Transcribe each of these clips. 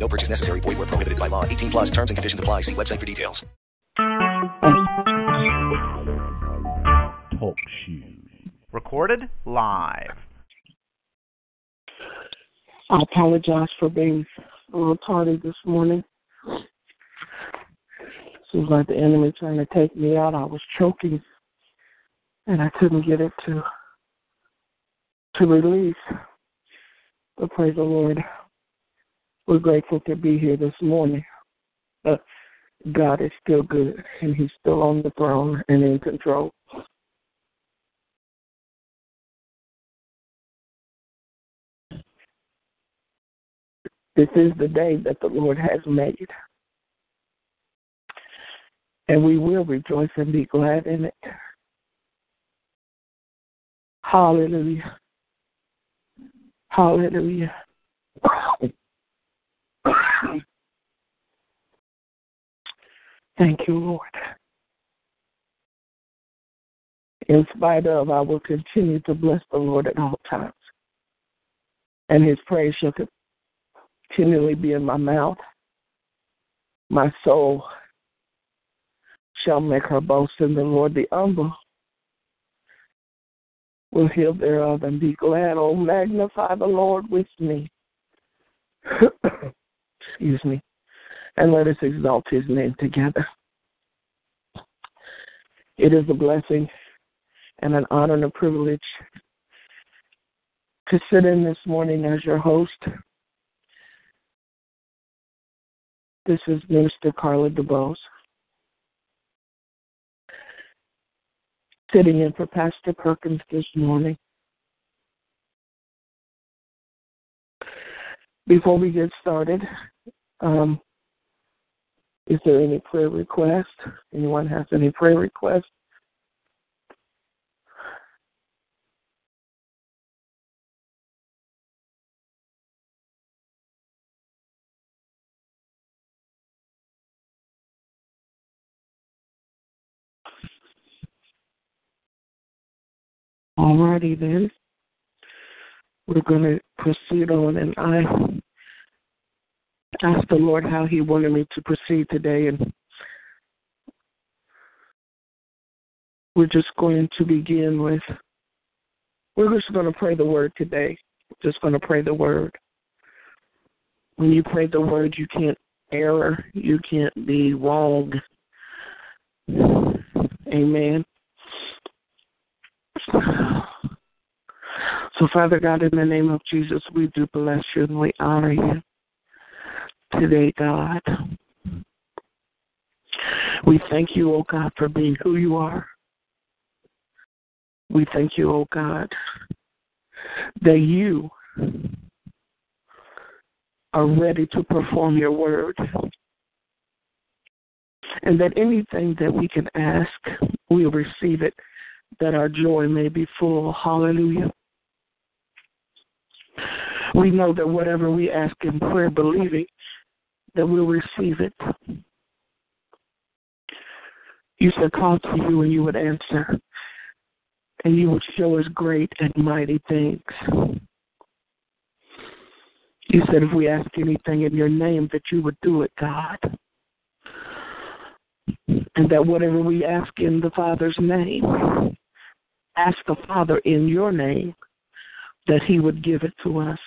No purchase necessary. Void where prohibited by law. 18 plus terms and conditions apply. See website for details. Talk shoes. Recorded live. I apologize for being a little tardy this morning. Seems like the enemy trying to take me out. I was choking, and I couldn't get it to to release. But praise the Lord, we're grateful to be here this morning. But God is still good, and He's still on the throne and in control. This is the day that the Lord has made. And we will rejoice and be glad in it. Hallelujah. Hallelujah. Thank you, Lord. In spite of, I will continue to bless the Lord at all times. And his praise shall continually be in my mouth. My soul shall make her boast in the Lord. The humble will hear thereof and be glad. Oh, magnify the Lord with me. Excuse me. And let us exalt his name together. It is a blessing and an honor and a privilege to sit in this morning as your host. This is Minister Carla DeBose. Sitting in for Pastor Perkins this morning. Before we get started, um, is there any prayer request? Anyone has any prayer requests? Alrighty then. We're going to proceed on, and I asked the Lord how He wanted me to proceed today, and we're just going to begin with. We're just going to pray the word today. Just going to pray the word. When you pray the word, you can't error. You can't be wrong. Amen. So, Father God, in the name of Jesus, we do bless you and we honor you today, God. We thank you, oh God, for being who you are. We thank you, oh God, that you are ready to perform your word. And that anything that we can ask, we'll receive it, that our joy may be full. Hallelujah. We know that whatever we ask in prayer, believing, that we'll receive it. You said, call to you and you would answer, and you would show us great and mighty things. You said, if we ask anything in your name, that you would do it, God. And that whatever we ask in the Father's name, ask the Father in your name, that He would give it to us.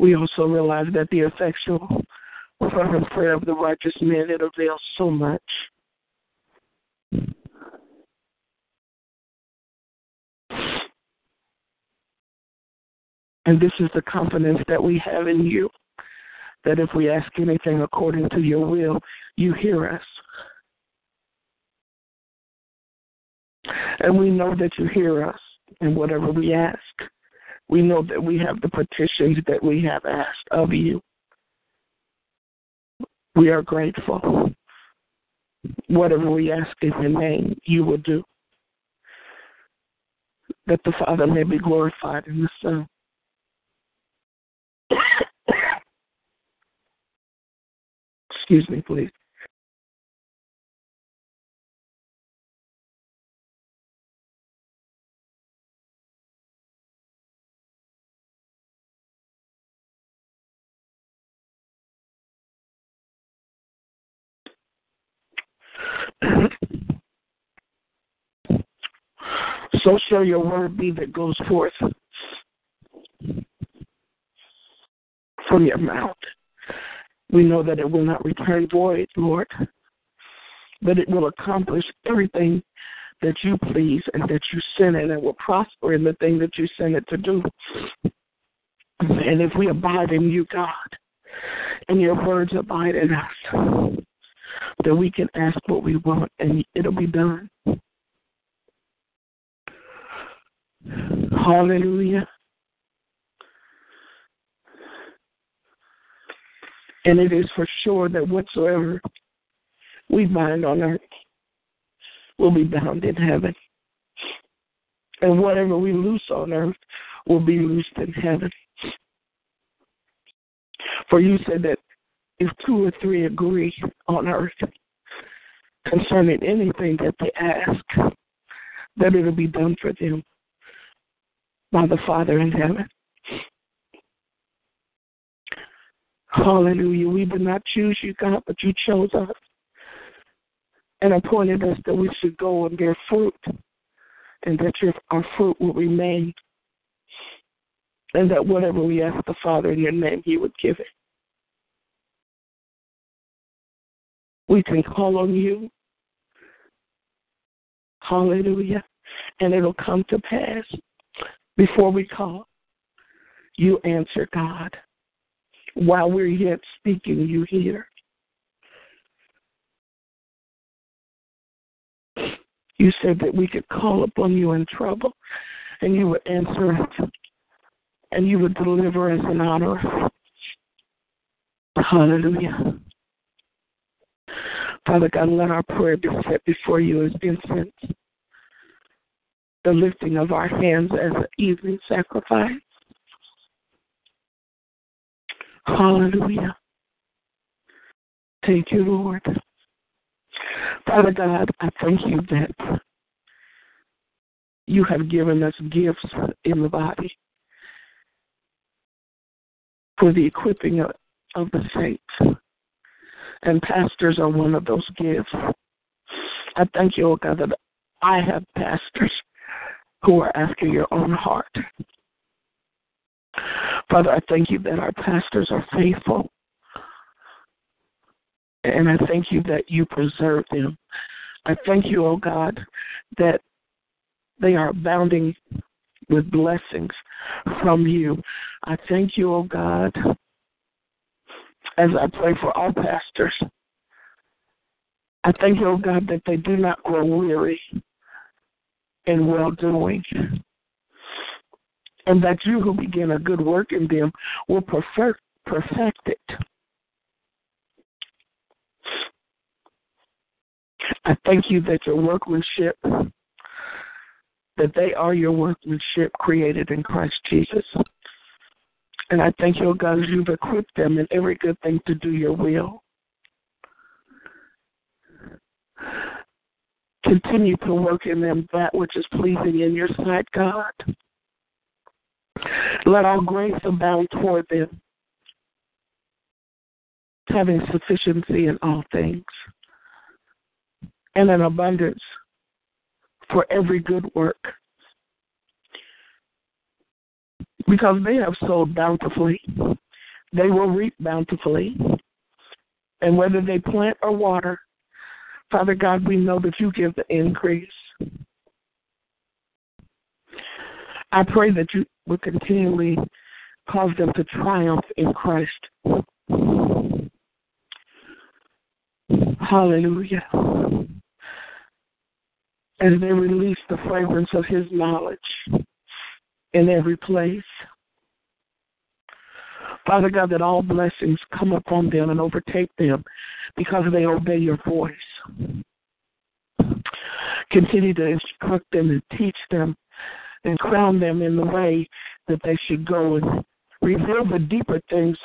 We also realize that the effectual fervent prayer of the righteous man it avails so much. And this is the confidence that we have in you that if we ask anything according to your will, you hear us. And we know that you hear us in whatever we ask. We know that we have the petitions that we have asked of you. We are grateful. Whatever we ask in your name, you will do. That the Father may be glorified in the Son. Excuse me, please. So shall your word be that goes forth from your mouth. We know that it will not return void, Lord, but it will accomplish everything that you please and that you send it and it will prosper in the thing that you send it to do. And if we abide in you, God, and your words abide in us, that we can ask what we want and it'll be done. Hallelujah. And it is for sure that whatsoever we bind on earth will be bound in heaven. And whatever we loose on earth will be loosed in heaven. For you said that if two or three agree on earth concerning anything that they ask, that it'll be done for them by the Father in heaven. Hallelujah. We did not choose you, God, but you chose us and appointed us that we should go and bear fruit and that your, our fruit will remain and that whatever we ask the Father in your name, he would give it. We can call on you. Hallelujah. And it'll come to pass before we call. You answer, God. While we're yet speaking, you hear. You said that we could call upon you in trouble and you would answer us and you would deliver us and honor. Hallelujah. Father God, let our prayer be set before you as incense, the lifting of our hands as an evening sacrifice. Hallelujah. Thank you, Lord. Father God, I thank you that you have given us gifts in the body for the equipping of, of the saints and pastors are one of those gifts. I thank you, oh God, that I have pastors who are after your own heart. Father, I thank you that our pastors are faithful. And I thank you that you preserve them. I thank you, oh God, that they are abounding with blessings from you. I thank you, oh God, as I pray for all pastors. I thank you, oh God, that they do not grow weary in well doing. And that you who begin a good work in them will perfect perfect it. I thank you that your workmanship, that they are your workmanship created in Christ Jesus. And I thank you, God, as you've equipped them in every good thing to do your will. Continue to work in them that which is pleasing in your sight, God. Let all grace abound toward them, having sufficiency in all things, and an abundance for every good work because they have sowed bountifully, they will reap bountifully. And whether they plant or water, Father God, we know that you give the increase. I pray that you will continually cause them to triumph in Christ. Hallelujah. As they release the fragrance of his knowledge in every place. Father God, that all blessings come upon them and overtake them because they obey your voice. Continue to instruct them and teach them and crown them in the way that they should go and reveal the deeper things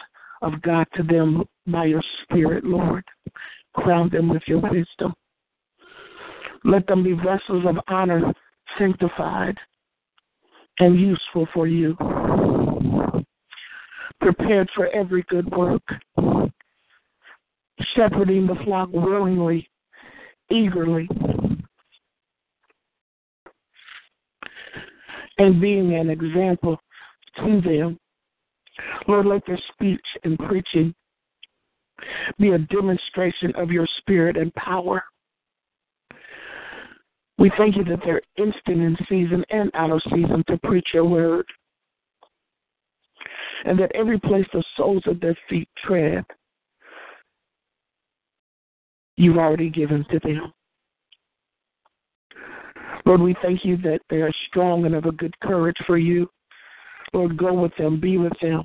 of God to them by your Spirit, Lord. Crown them with your wisdom. Let them be vessels of honor, sanctified, and useful for you. Prepared for every good work, shepherding the flock willingly, eagerly, and being an example to them. Lord, let their speech and preaching be a demonstration of your spirit and power. We thank you that they're instant in season and out of season to preach your word. And that every place the soles of their feet tread, you've already given to them. Lord, we thank you that they are strong and of a good courage for you. Lord, go with them, be with them.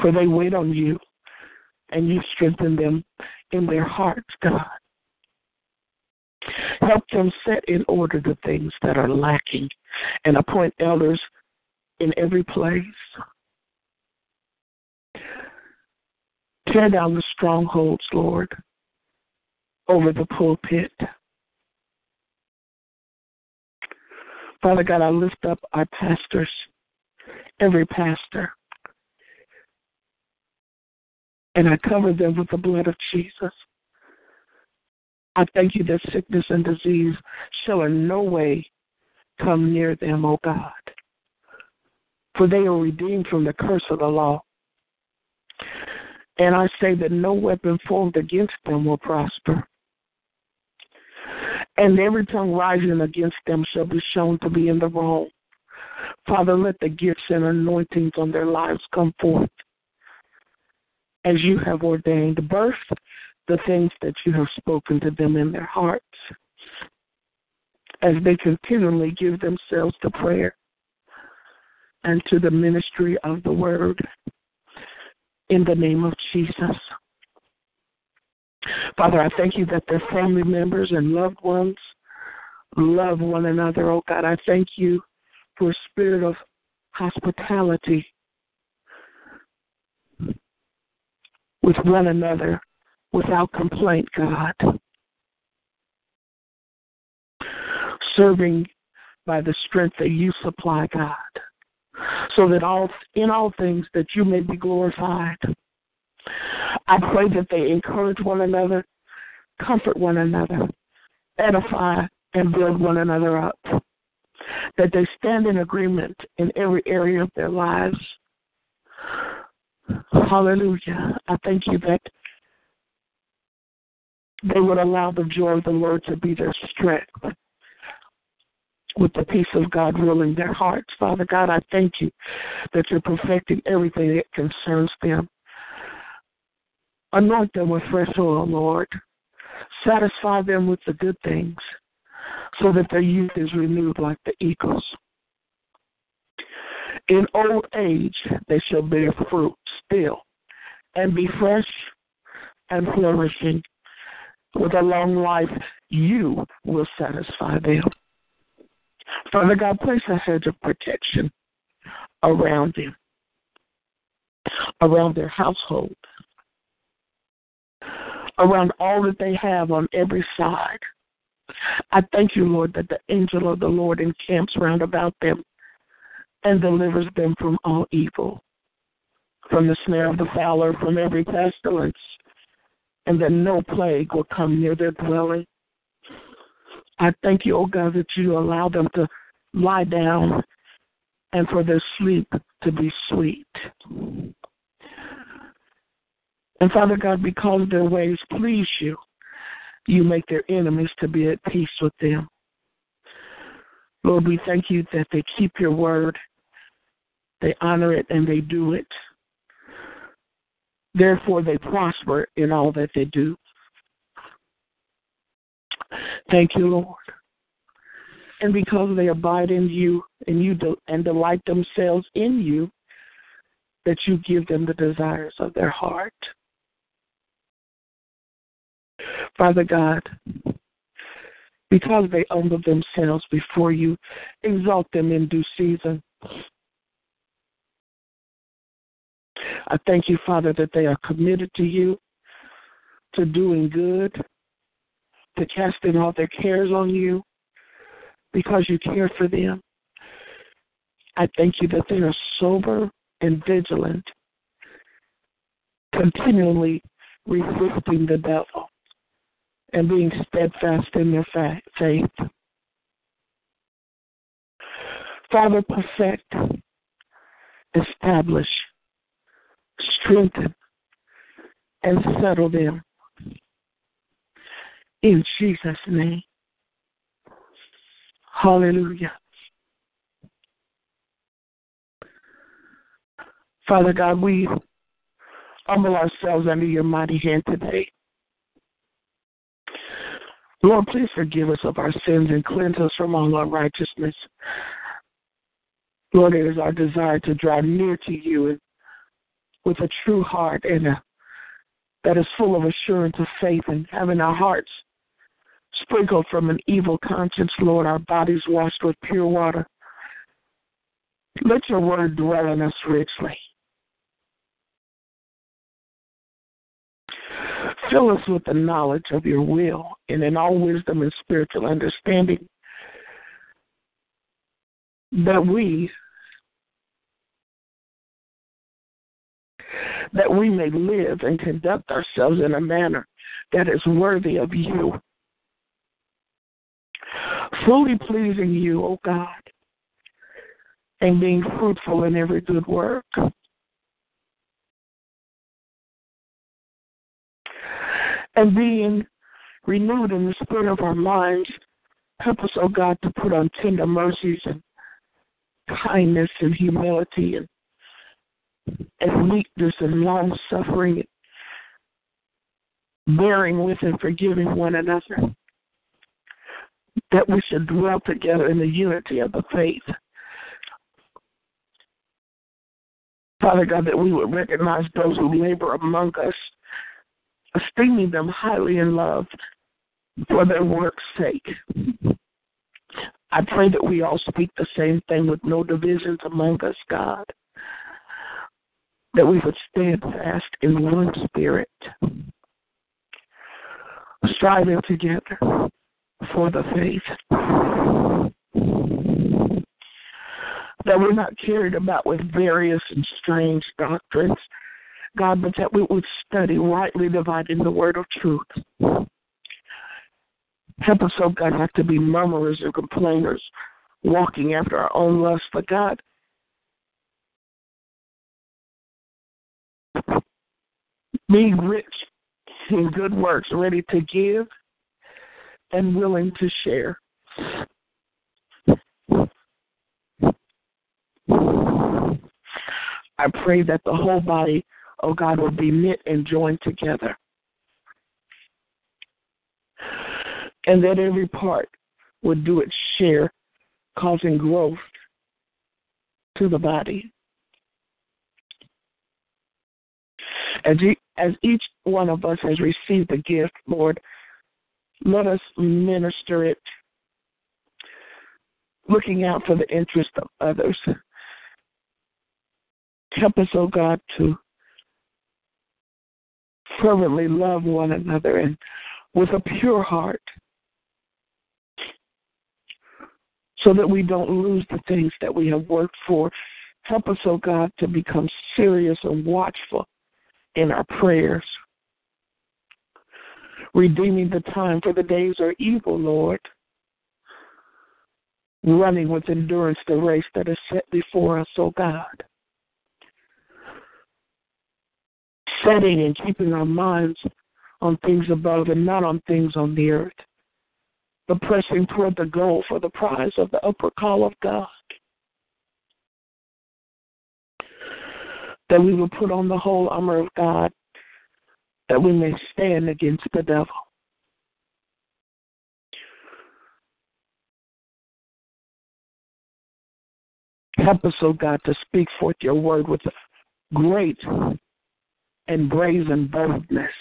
For they wait on you, and you strengthen them in their hearts, God. Help them set in order the things that are lacking and appoint elders in every place. Tear down the strongholds, Lord, over the pulpit. Father God, I lift up our pastors, every pastor, and I cover them with the blood of Jesus. I thank you that sickness and disease shall in no way come near them, O God. For they are redeemed from the curse of the law. And I say that no weapon formed against them will prosper. And every tongue rising against them shall be shown to be in the wrong. Father, let the gifts and anointings on their lives come forth as you have ordained. Birth the things that you have spoken to them in their hearts as they continually give themselves to prayer and to the ministry of the word in the name of Jesus. Father, I thank you that their family members and loved ones love one another. Oh God, I thank you for a spirit of hospitality with one another without complaint, God. Serving by the strength that you supply, God. So that all in all things that you may be glorified. I pray that they encourage one another, comfort one another, edify and build one another up. That they stand in agreement in every area of their lives. Hallelujah. I thank you that they would allow the joy of the Lord to be their strength. With the peace of God ruling their hearts. Father God, I thank you that you're perfecting everything that concerns them. Anoint them with fresh oil, Lord. Satisfy them with the good things so that their youth is renewed like the eagles. In old age, they shall bear fruit still and be fresh and flourishing with a long life, you will satisfy them. Father God, place a hedge of protection around them, around their household, around all that they have on every side. I thank you, Lord, that the angel of the Lord encamps round about them and delivers them from all evil, from the snare of the fowler, from every pestilence and that no plague will come near their dwelling. I thank you, oh God, that you allow them to lie down and for their sleep to be sweet. And Father God, because their ways please you, you make their enemies to be at peace with them. Lord, we thank you that they keep your word, they honor it, and they do it. Therefore, they prosper in all that they do. Thank you, Lord. And because they abide in you and you and delight themselves in you, that you give them the desires of their heart. Father God, because they humble themselves before you, exalt them in due season. I thank you, Father, that they are committed to you, to doing good, to casting all their cares on you, because you care for them. I thank you that they are sober and vigilant, continually resisting the devil and being steadfast in their faith. Father, perfect, establish, strengthen, and settle them. In Jesus' name. Hallelujah. Father God, we humble ourselves under your mighty hand today. Lord, please forgive us of our sins and cleanse us from all unrighteousness. Lord, it is our desire to draw near to you with a true heart and a, that is full of assurance of faith and having our hearts sprinkled from an evil conscience, Lord, our bodies washed with pure water. Let your word dwell in us richly. Fill us with the knowledge of your will and in all wisdom and spiritual understanding that we that we may live and conduct ourselves in a manner that is worthy of you. Fully pleasing you, O oh God, and being fruitful in every good work. And being renewed in the spirit of our minds, help us, O oh God, to put on tender mercies and kindness and humility and and meekness and long suffering, bearing with and forgiving one another, that we should dwell together in the unity of the faith. Father God, that we would recognize those who labor among us, esteeming them highly in love for their work's sake. I pray that we all speak the same thing with no divisions among us, God that we would stand fast in one spirit, striving together for the faith. That we're not carried about with various and strange doctrines, God, but that we would study rightly dividing the word of truth. Help us, oh God, not to be murmurers or complainers, walking after our own lust, but God, being rich in good works, ready to give and willing to share. I pray that the whole body, oh God, will be knit and joined together. And that every part would do its share, causing growth to the body. As, as each one of us has received the gift, Lord, let us minister it, looking out for the interest of others. Help us, oh God, to fervently love one another and with a pure heart so that we don't lose the things that we have worked for. Help us, oh God, to become serious and watchful in our prayers. Redeeming the time, for the days are evil, Lord. Running with endurance the race that is set before us, O oh God. Setting and keeping our minds on things above and not on things on the earth. But pressing toward the goal for the prize of the upper call of God. that we will put on the whole armor of God, that we may stand against the devil. Help us, O God, to speak forth your word with great and brazen boldness.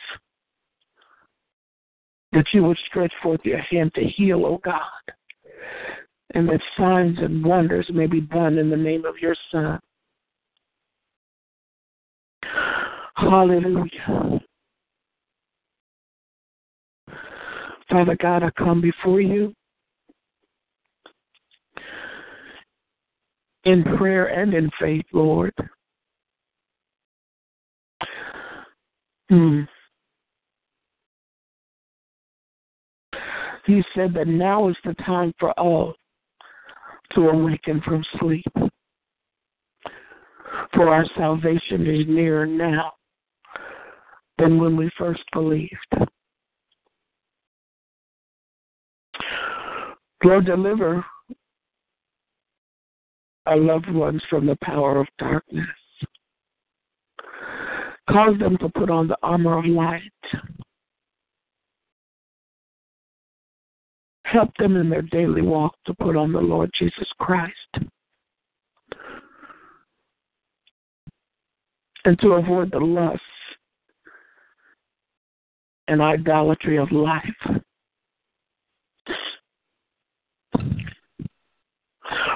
That you would stretch forth your hand to heal, O God, and that signs and wonders may be done in the name of your Son. Hallelujah. Father God, I come before you in prayer and in faith, Lord. Hmm. He said that now is the time for all to awaken from sleep. For our salvation is nearer now than when we first believed. Lord, deliver our loved ones from the power of darkness. Cause them to put on the armor of light. Help them in their daily walk to put on the Lord Jesus Christ. And to avoid the lusts and idolatry of life.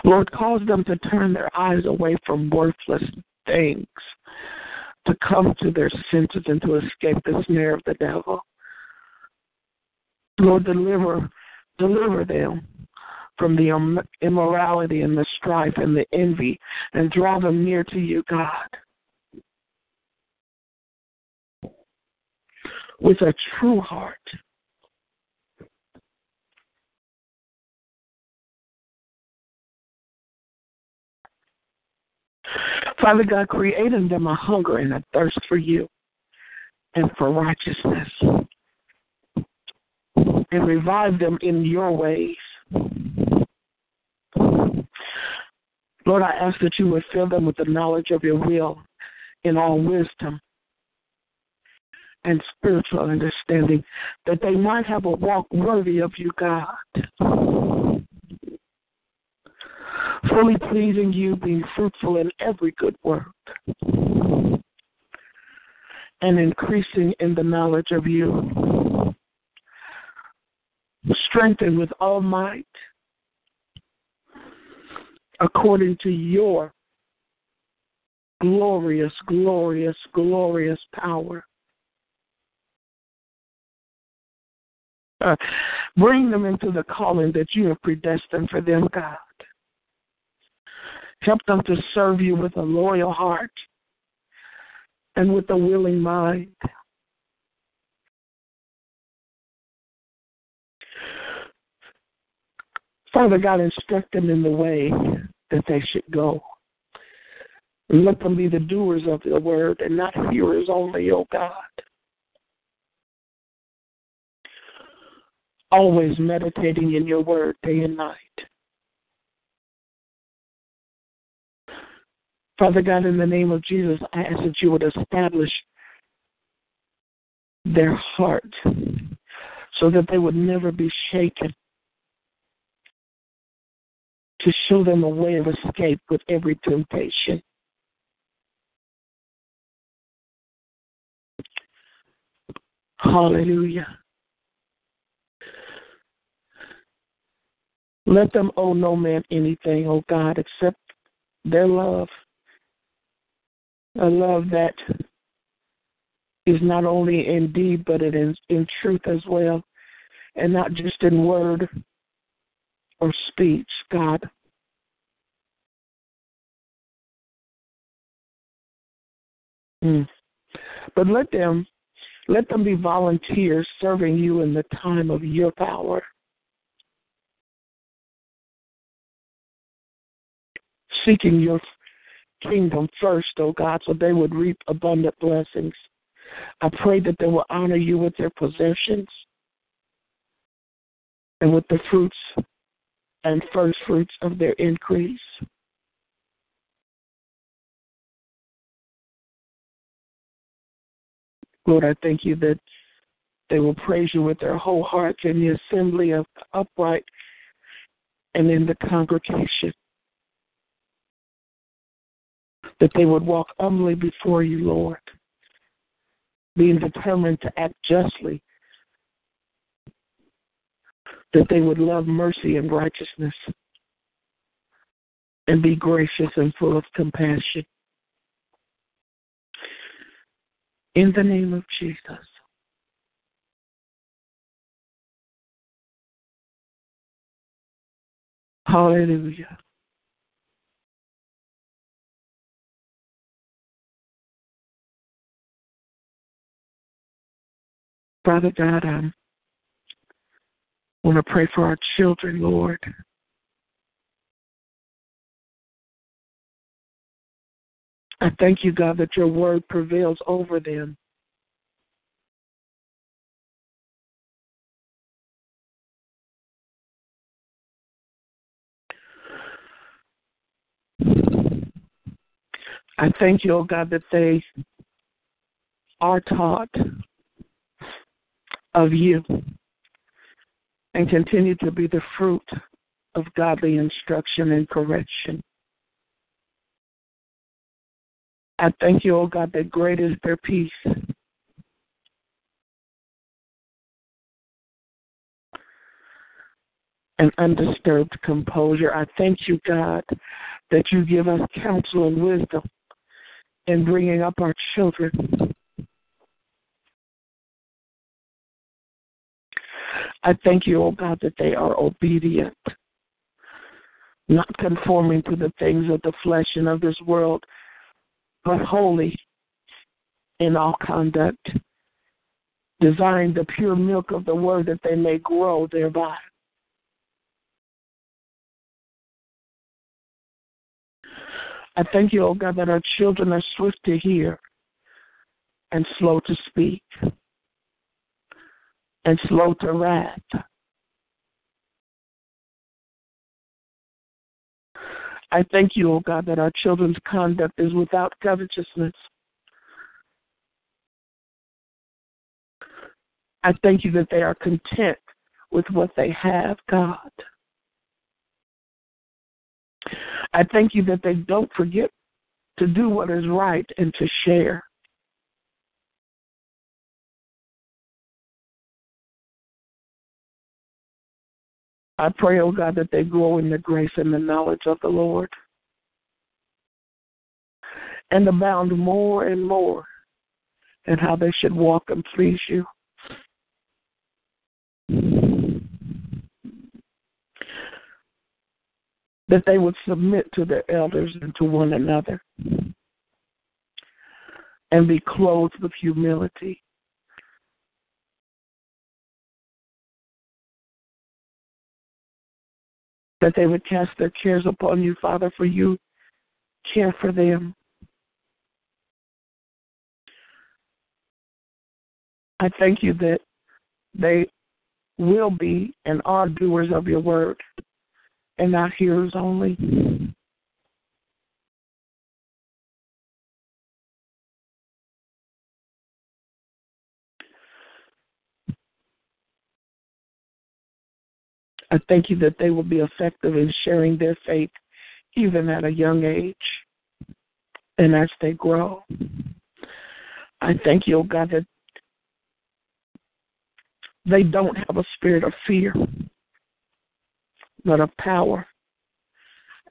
Lord, cause them to turn their eyes away from worthless things, to come to their senses and to escape the snare of the devil. Lord, deliver, deliver them from the immorality and the strife and the envy and draw them near to you, God. With a true heart Father God, create in them a hunger and a thirst for you and for righteousness. And revive them in your ways. Lord, I ask that you would fill them with the knowledge of your will in all wisdom and spiritual understanding, that they might have a walk worthy of you, God fully pleasing you, being fruitful in every good work, and increasing in the knowledge of you. Strengthened with all might according to your glorious, glorious, glorious power. Uh, bring them into the calling that you have predestined for them, God. Help them to serve you with a loyal heart and with a willing mind. Father God, instruct them in the way that they should go. let them be the doers of the word and not hearers only, O oh God. Always meditating in your word day and night. Father God, in the name of Jesus, I ask that you would establish their heart so that they would never be shaken. To show them a way of escape with every temptation. Hallelujah. Let them owe no man anything, O oh God, except their love a love that is not only in deed, but it is in truth as well, and not just in word or speech, God. Mm. But let them let them be volunteers serving you in the time of your power. Seeking your kingdom first, oh God, so they would reap abundant blessings. I pray that they will honor you with their possessions and with the fruits and first fruits of their increase. Lord, I thank you that they will praise you with their whole hearts in the assembly of the upright and in the congregation. That they would walk humbly before you, Lord, being determined to act justly, that they would love mercy and righteousness and be gracious and full of compassion. In the name of Jesus. Hallelujah. Father God, I want to pray for our children, Lord. I thank you, God, that your word prevails over them. I thank you, oh God, that they are taught of you and continue to be the fruit of godly instruction and correction. I thank you, O oh God, that great is their peace. And undisturbed composure. I thank you, God, that you give us counsel and wisdom in bringing up our children. I thank you, oh God, that they are obedient, not conforming to the things of the flesh and of this world, but holy in all conduct, desiring the pure milk of the word that they may grow thereby. I thank you, O oh God, that our children are swift to hear and slow to speak and slow to wrath. I thank you, O oh God, that our children's conduct is without covetousness. I thank you that they are content with what they have, God. I thank you that they don't forget to do what is right and to share. I pray, oh God, that they grow in the grace and the knowledge of the Lord and abound more and more in how they should walk and please you. That they would submit to their elders and to one another and be clothed with humility that they would cast their cares upon you, Father, for you care for them. I thank you that they will be and are doers of your word and not hearers only. I thank you that they will be effective in sharing their faith even at a young age and as they grow. I thank you, oh God, that they don't have a spirit of fear, but of power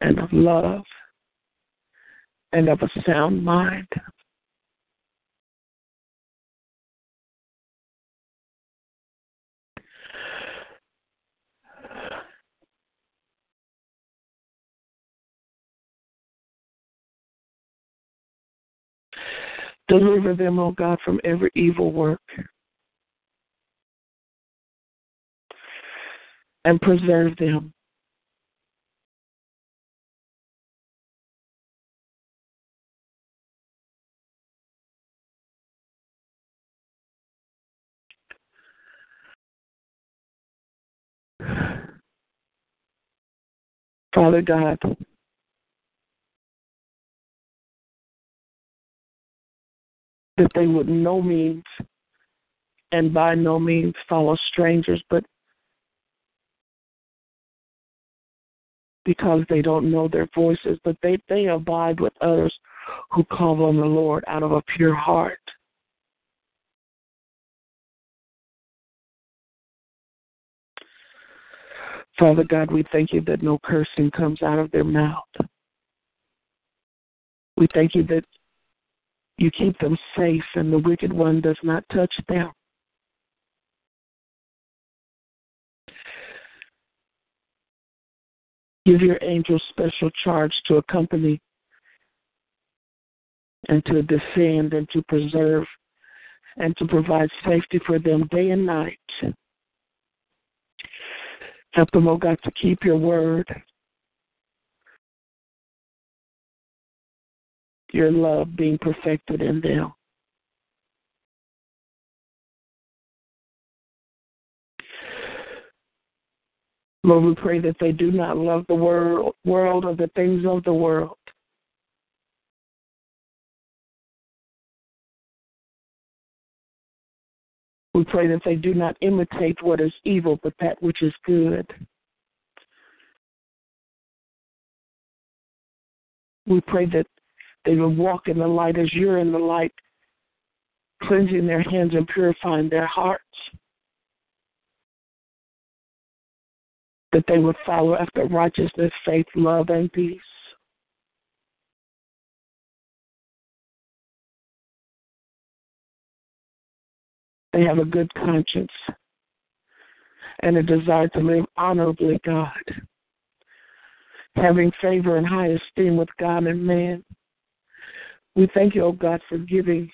and of love and of a sound mind. Deliver them, O oh God, from every evil work. And preserve them. Father God, that they would no means and by no means follow strangers, but because they don't know their voices, but they, they abide with others who call on the Lord out of a pure heart. Father God, we thank you that no cursing comes out of their mouth. We thank you that you keep them safe and the wicked one does not touch them. Give your angels special charge to accompany and to defend and to preserve and to provide safety for them day and night. Help them, oh God, to keep your word, your love being perfected in them. Lord, we pray that they do not love the world, world or the things of the world. We pray that they do not imitate what is evil, but that which is good. We pray that they will walk in the light as you're in the light, cleansing their hands and purifying their hearts. That they would follow after righteousness, faith, love, and peace. They have a good conscience and a desire to live honorably, God, having favor and high esteem with God and man. We thank you, O oh God, for giving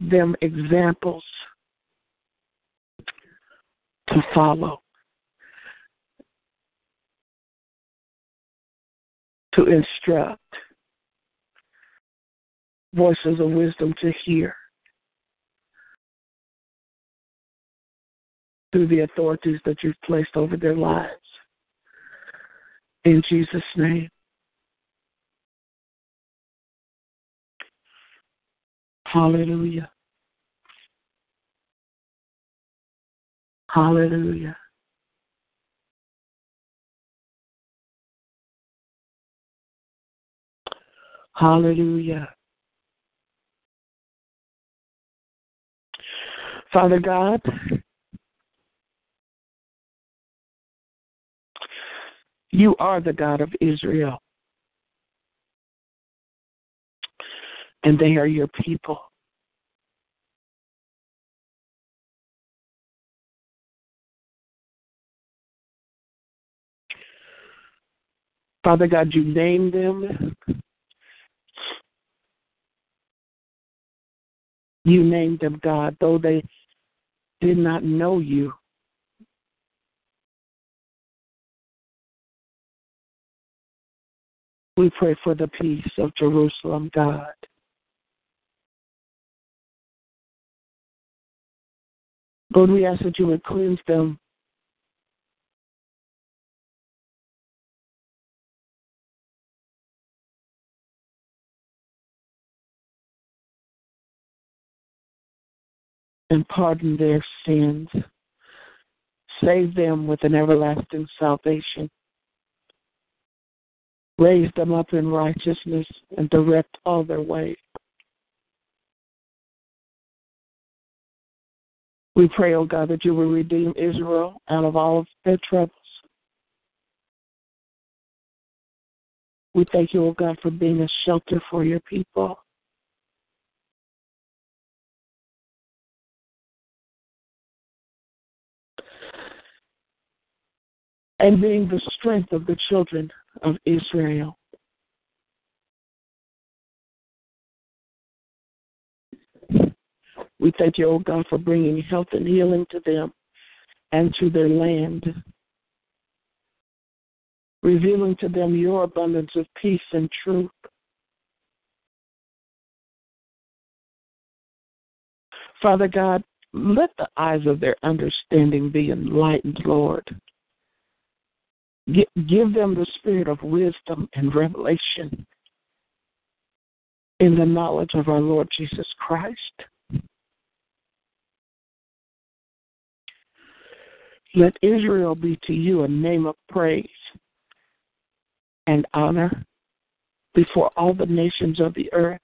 them examples to follow, to instruct, voices of wisdom to hear through the authorities that you've placed over their lives. In Jesus' name. Hallelujah. Hallelujah. Hallelujah. Father God, you are the God of Israel, and they are your people. Father God, you named them. You named them God, though they did not know you. We pray for the peace of Jerusalem, God. Lord, we ask that you would cleanse them and pardon their sins. Save them with an everlasting salvation. Raise them up in righteousness and direct all their ways. We pray, O oh God, that you will redeem Israel out of all of their troubles. We thank you, O oh God, for being a shelter for your people. and being the strength of the children of Israel. We thank you, O oh God, for bringing health and healing to them and to their land, revealing to them your abundance of peace and truth. Father God, let the eyes of their understanding be enlightened, Lord. Give them the spirit of wisdom and revelation in the knowledge of our Lord Jesus Christ. Let Israel be to you a name of praise and honor before all the nations of the earth.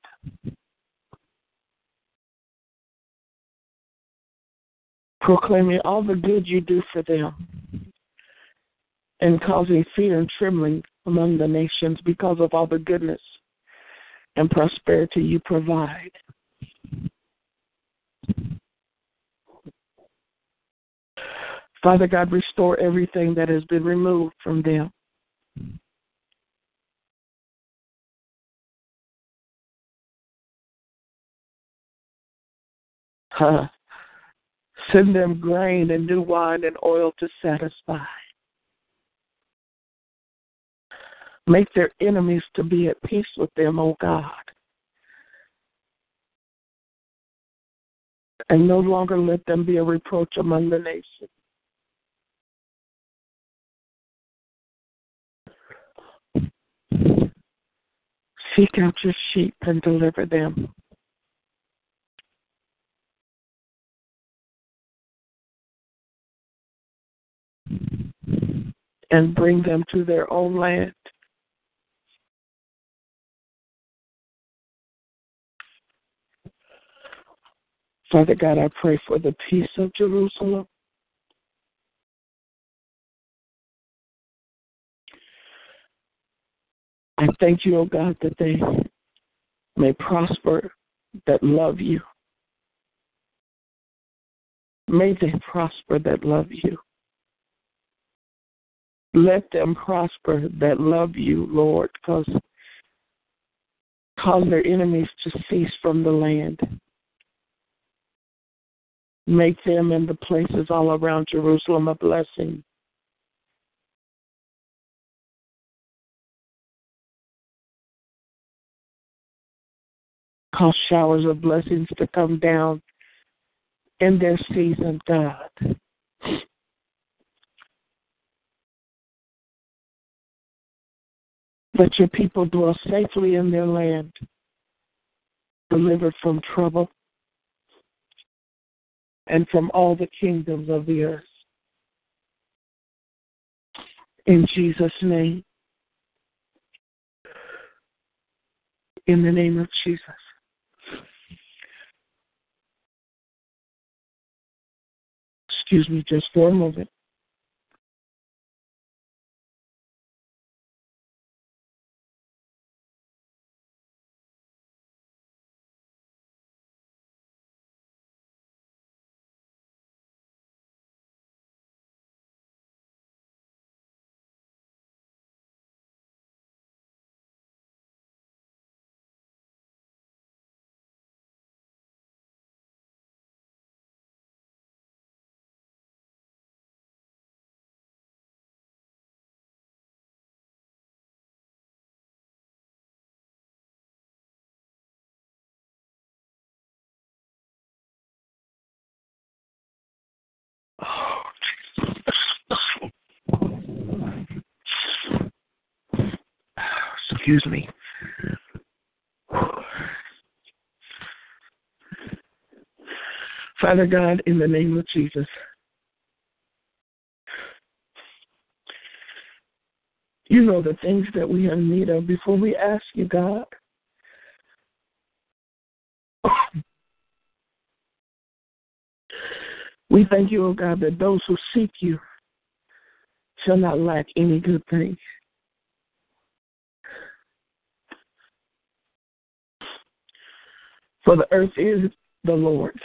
Proclaiming all the good you do for them and causing fear and trembling among the nations because of all the goodness and prosperity you provide. Father God, restore everything that has been removed from them. Uh, send them grain and new wine and oil to satisfy. Make their enemies to be at peace with them, O God. And no longer let them be a reproach among the nations. Seek out your sheep and deliver them. And bring them to their own land. Father God, I pray for the peace of Jerusalem. I thank you, O oh God, that they may prosper that love you. May they prosper that love you. Let them prosper that love you, Lord, because cause their enemies to cease from the land. Make them and the places all around Jerusalem a blessing. Cause showers of blessings to come down in their season, God. Let your people dwell safely in their land, delivered from trouble and from all the kingdoms of the earth. In Jesus' name. In the name of Jesus. Excuse me just for a moment. Excuse me. Father God, in the name of Jesus, you know the things that we have need of before we ask you, God. We thank you, O oh God, that those who seek you shall not lack any good thing. For the earth is the Lord's,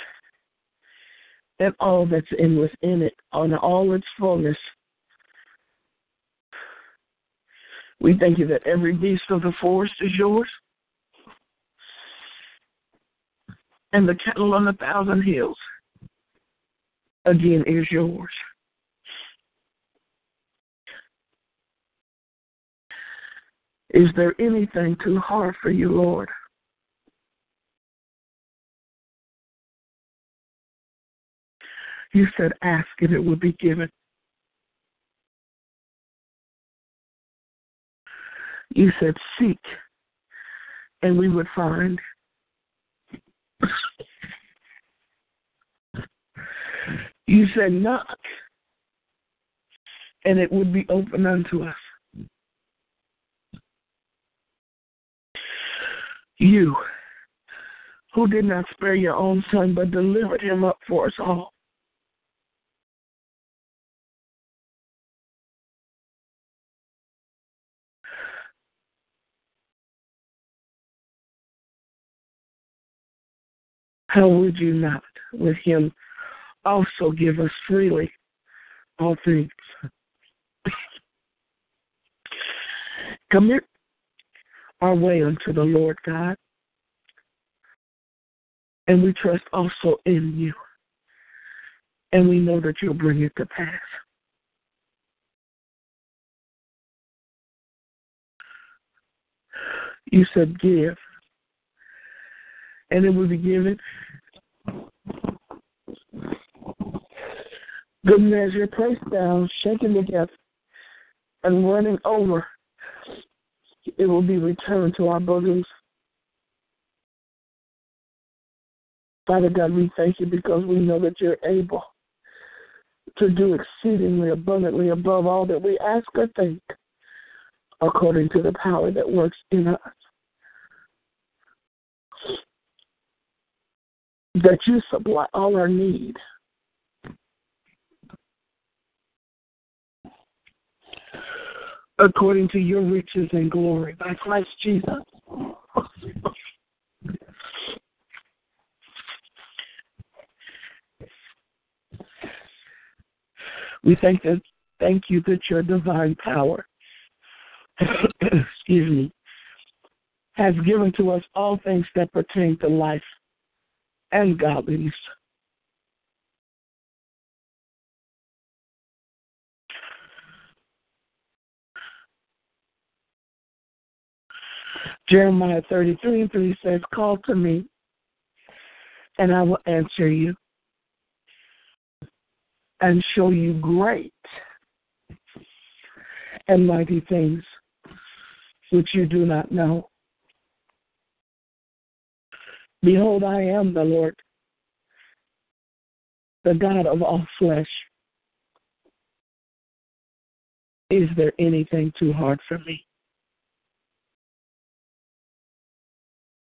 and all that's in within it, on all its fullness. We thank you that every beast of the forest is yours, and the cattle on a thousand hills again is yours. Is there anything too hard for you, Lord? You said, ask and it will be given. You said, seek and we would find. You said, knock, and it would be open unto us. You, who did not spare your own son, but delivered him up for us all. How would you not with him also give us freely all things? Commit our way unto the Lord God, and we trust also in you, and we know that you'll bring it to pass. You said, Give, and it will be given. Good measure, pressed down, shaken together, and running over, it will be returned to our bosoms. Father God, we thank you because we know that you're able to do exceedingly abundantly above all that we ask or think, according to the power that works in us. That you supply all our need. According to your riches and glory by Christ Jesus. We thank that thank you that your divine power excuse me has given to us all things that pertain to life and godliness. Jeremiah 33 and 3 says, Call to me, and I will answer you and show you great and mighty things which you do not know. Behold, I am the Lord, the God of all flesh. Is there anything too hard for me?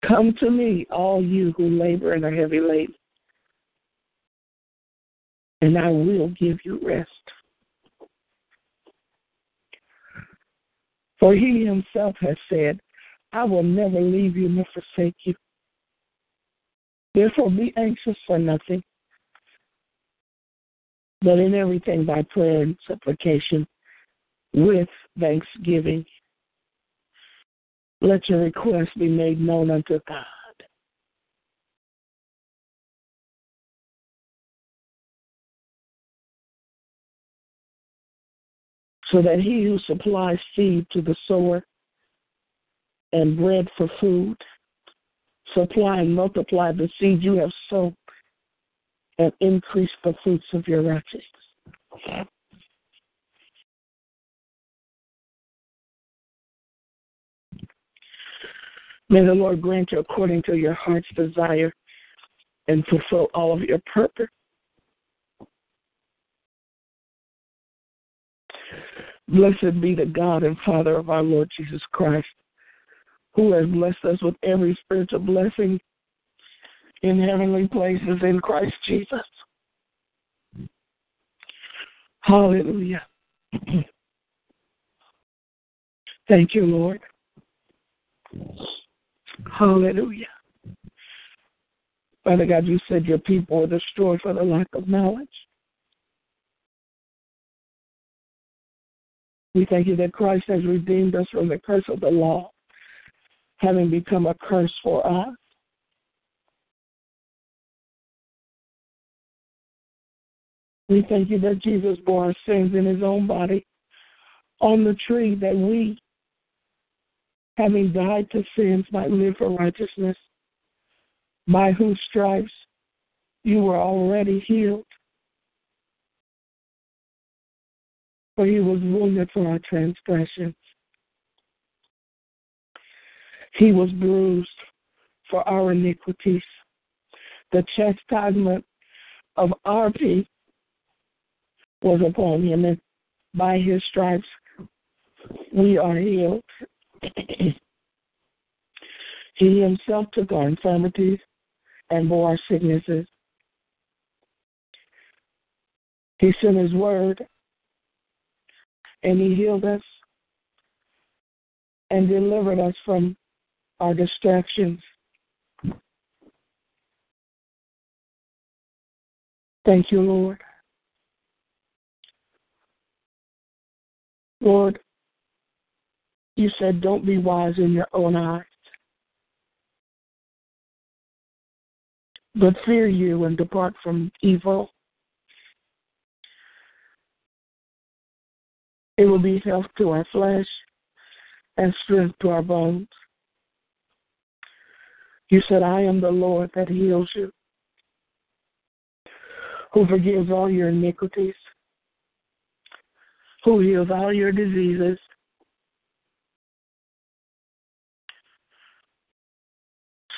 Come to me, all you who labor and are heavy laden, and I will give you rest. For he himself has said, I will never leave you nor forsake you. Therefore, be anxious for nothing, but in everything by prayer and supplication with thanksgiving. Let your request be made known unto God. So that he who supplies seed to the sower and bread for food, supply and multiply the seed you have sown and increase the fruits of your righteousness. May the Lord grant you according to your heart's desire and fulfill all of your purpose. Blessed be the God and Father of our Lord Jesus Christ, who has blessed us with every spiritual blessing in heavenly places in Christ Jesus. Hallelujah. Thank you, Lord. Hallelujah. Father God, you said your people are destroyed for the lack of knowledge. We thank you that Christ has redeemed us from the curse of the law, having become a curse for us. We thank you that Jesus bore our sins in his own body on the tree that we, having died to sins, might live for righteousness, by whose stripes you were already healed. For he was wounded for our transgressions, he was bruised for our iniquities. The chastisement of our peace was upon him, and by his stripes we are healed. He himself took our infirmities and bore our sicknesses. He sent his word and he healed us and delivered us from our distractions. Thank you, Lord. Lord, you said, don't be wise in your own eyes, but fear you and depart from evil. It will be health to our flesh and strength to our bones. You said, I am the Lord that heals you, who forgives all your iniquities, who heals all your diseases.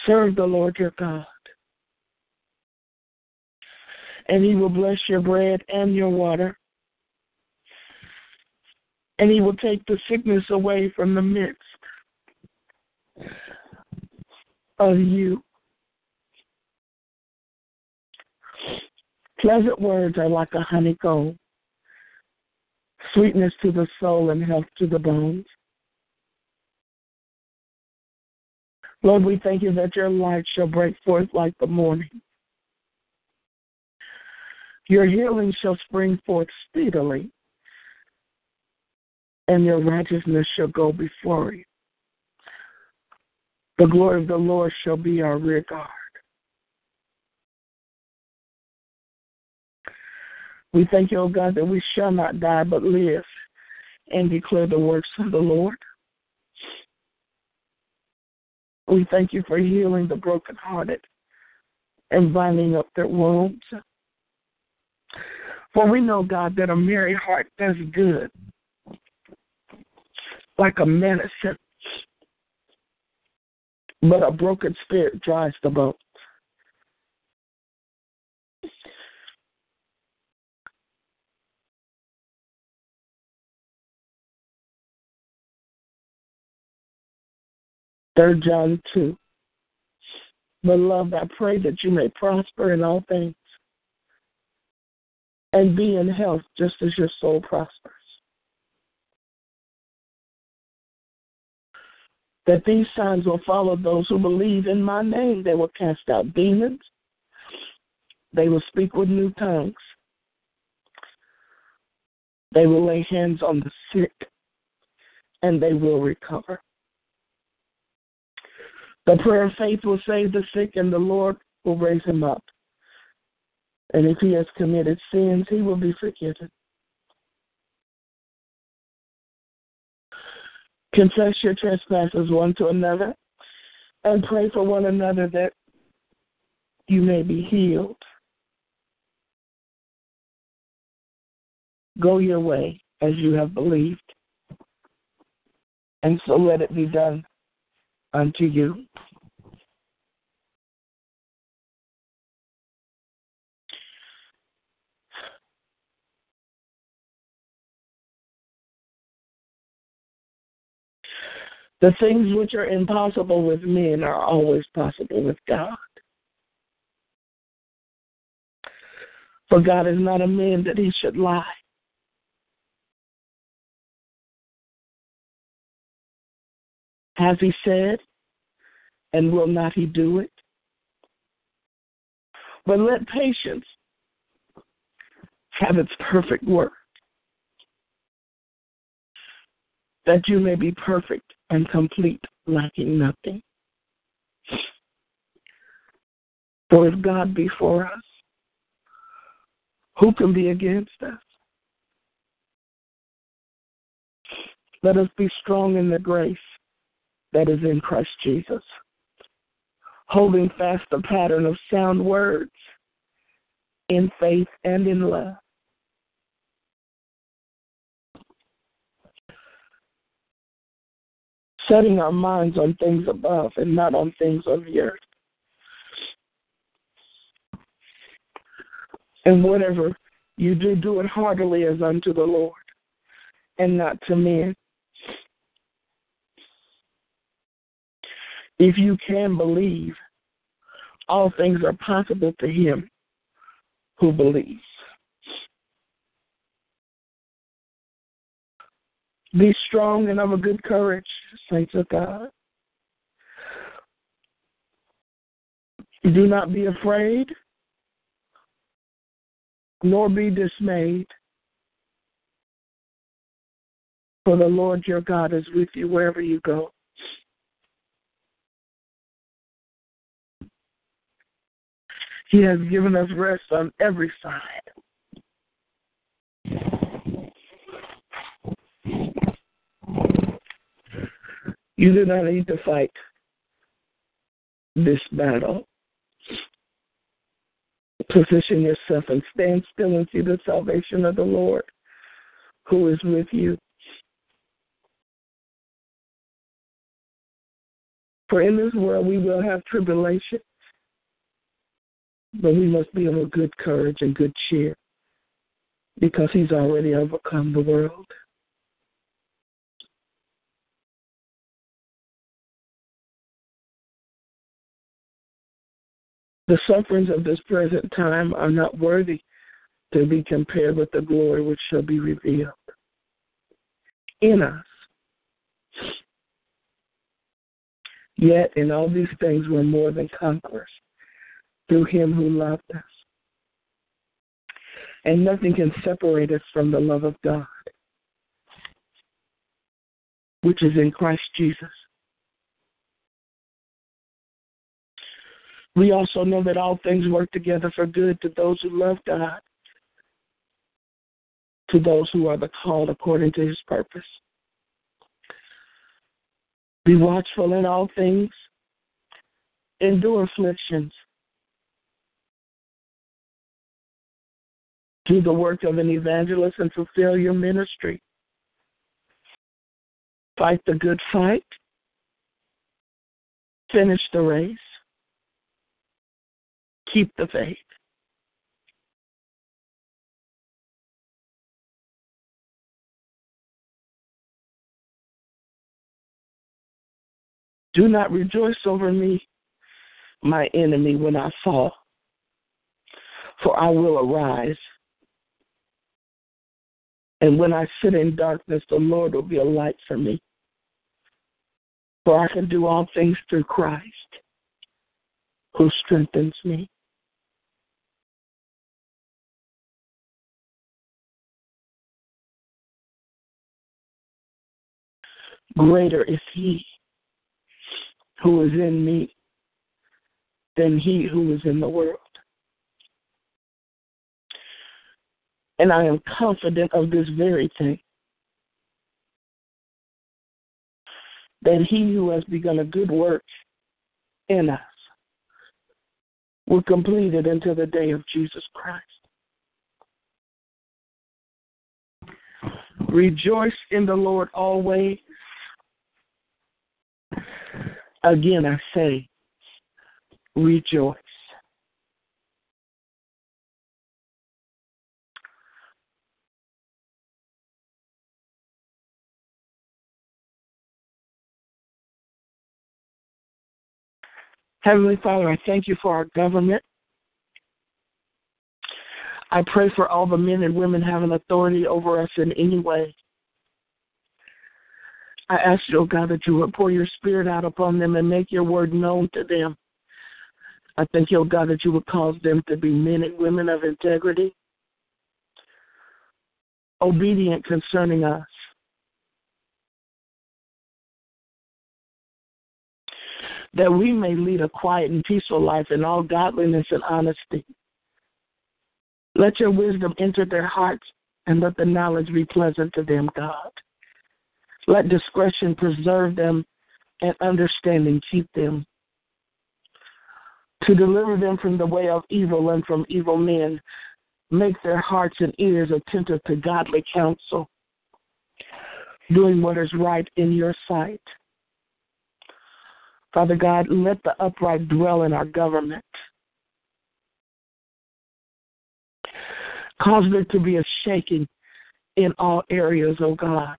Serve the Lord your God, and he will bless your bread and your water and he will take the sickness away from the midst of you. Pleasant words are like a honeycomb, sweetness to the soul and health to the bones. Lord, we thank you that your light shall break forth like the morning. Your healing shall spring forth speedily and your righteousness shall go before you. The glory of the Lord shall be our rear guard. We thank you, O God, that we shall not die but live and declare the works of the Lord. We thank you for healing the brokenhearted and binding up their wounds. For we know, God, that a merry heart does good like a medicine, but a broken spirit dries the bones. Third John two. Beloved, I pray that you may prosper in all things and be in health just as your soul prospers. that these signs will follow those who believe in my name. They will cast out demons. They will speak with new tongues. They will lay hands on the sick and they will recover. The prayer of faith will save the sick and the Lord will raise him up. And if he has committed sins, he will be forgiven. Confess your trespasses one to another and pray for one another that you may be healed. Go your way as you have believed, and so let it be done unto you. The things which are impossible with men are always possible with God. For God is not a man that he should lie. Has he said, and will not he do it? But let patience have its perfect work, that you may be perfect and complete, lacking nothing. For if God be for us, who can be against us? Let us be strong in the grace that is in Christ Jesus, holding fast the pattern of sound words in faith and in love. setting our minds on things above and not on things on the earth. And whatever you do, do it heartily as unto the Lord and not to men. If you can believe, all things are possible to him who believes. Be strong and of a good courage, saints of God. Do not be afraid, nor be dismayed. For the Lord your God is with you wherever you go. He has given us rest on every side. You do not need to fight this battle. Position yourself and stand still and see the salvation of the Lord who is with you. For in this world we will have tribulation, but we must be of a good courage and good cheer because he's already overcome the world. The sufferings of this present time are not worthy to be compared with the glory which shall be revealed in us. Yet in all these things we're more than conquerors through him who loved us. And nothing can separate us from the love of God, which is in Christ Jesus. We also know that all things work together for good to those who love God, to those who are the called according to his purpose. Be watchful in all things, endure afflictions, do the work of an evangelist and fulfill your ministry. Fight the good fight, finish the race, keep the faith. Do not rejoice over me, my enemy, when I fall, for I will arise. And when I sit in darkness, the Lord will be a light for me. For I can do all things through Christ, who strengthens me. Greater is He who is in me than he who is in the world. And I am confident of this very thing that he who has begun a good work in us will complete it until the day of Jesus Christ. Rejoice in the Lord always. Again, I say, rejoice. Heavenly Father, I thank you for our government. I pray for all the men and women having authority over us in any way. I ask you, oh God, that you would pour your spirit out upon them and make your word known to them. I thank you, oh God, that you would cause them to be men and women of integrity, obedient concerning us. That we may lead a quiet and peaceful life in all godliness and honesty. Let your wisdom enter their hearts and let the knowledge be pleasant to them, God. Let discretion preserve them and understanding keep them. To deliver them from the way of evil and from evil men, make their hearts and ears attentive to godly counsel, doing what is right in your sight. Father God, let the upright dwell in our government. Cause there to be a shaking in all areas, O oh God.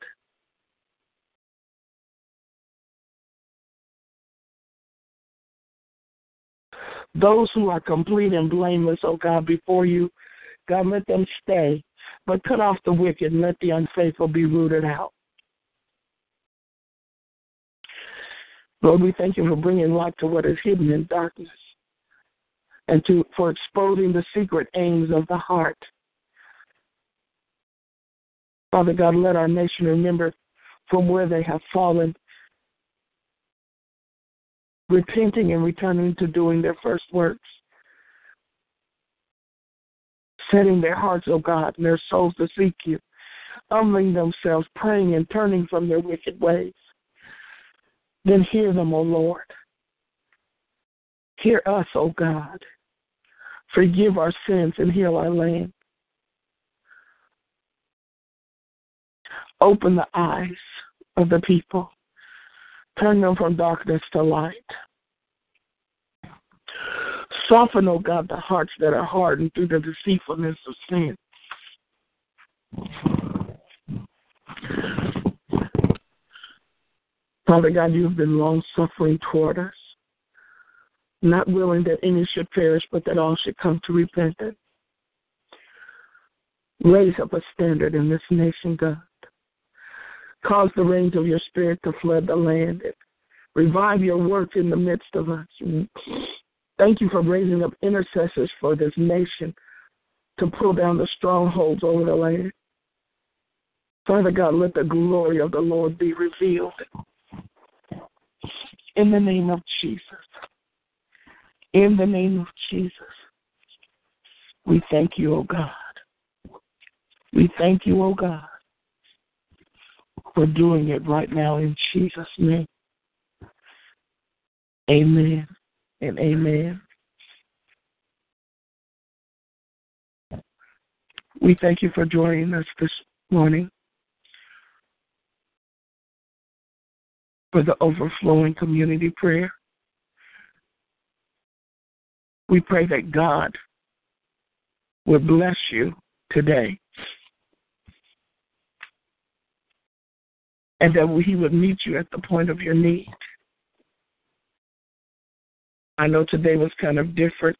Those who are complete and blameless, O God, before you, God, let them stay. But cut off the wicked and let the unfaithful be rooted out. Lord, we thank you for bringing light to what is hidden in darkness and to, for exposing the secret aims of the heart. Father God, let our nation remember from where they have fallen, repenting and returning to doing their first works, setting their hearts, O oh God, and their souls to seek you, humbling themselves, praying and turning from their wicked ways. Then hear them, O Lord. Hear us, O God. Forgive our sins and heal our land. Open the eyes of the people. Turn them from darkness to light. Soften, O oh God, the hearts that are hardened through the deceitfulness of sin. Father God, you have been long suffering toward us, not willing that any should perish, but that all should come to repentance. Raise up a standard in this nation, God. Cause the rains of your spirit to flood the land. Revive your work in the midst of us. Thank you for raising up intercessors for this nation to pull down the strongholds over the land. Father God, let the glory of the Lord be revealed in the name of Jesus. In the name of Jesus. We thank you, O oh God. We thank you, O oh God, for doing it right now in Jesus' name. Amen and amen. We thank you for joining us this morning. For the overflowing community prayer. We pray that God will bless you today and that He would meet you at the point of your need. I know today was kind of different,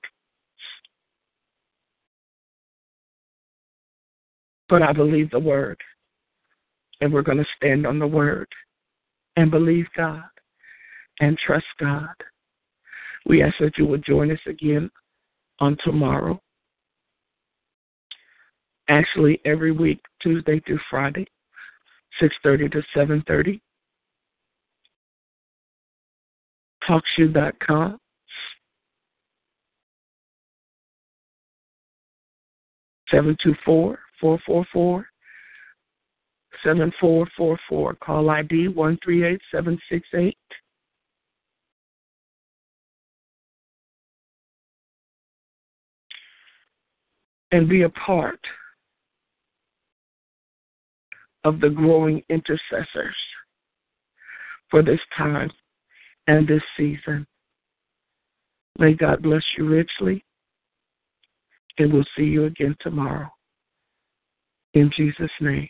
but I believe the word, and we're going to stand on the word and believe God and trust God. We ask that you will join us again on tomorrow. Actually, every week, Tuesday through Friday, 6.30 to 7.30. TalkShoe.com. Seven two four four four four 7444. Call ID 138768. And be a part of the growing intercessors for this time and this season. May God bless you richly, and we'll see you again tomorrow. In Jesus' name.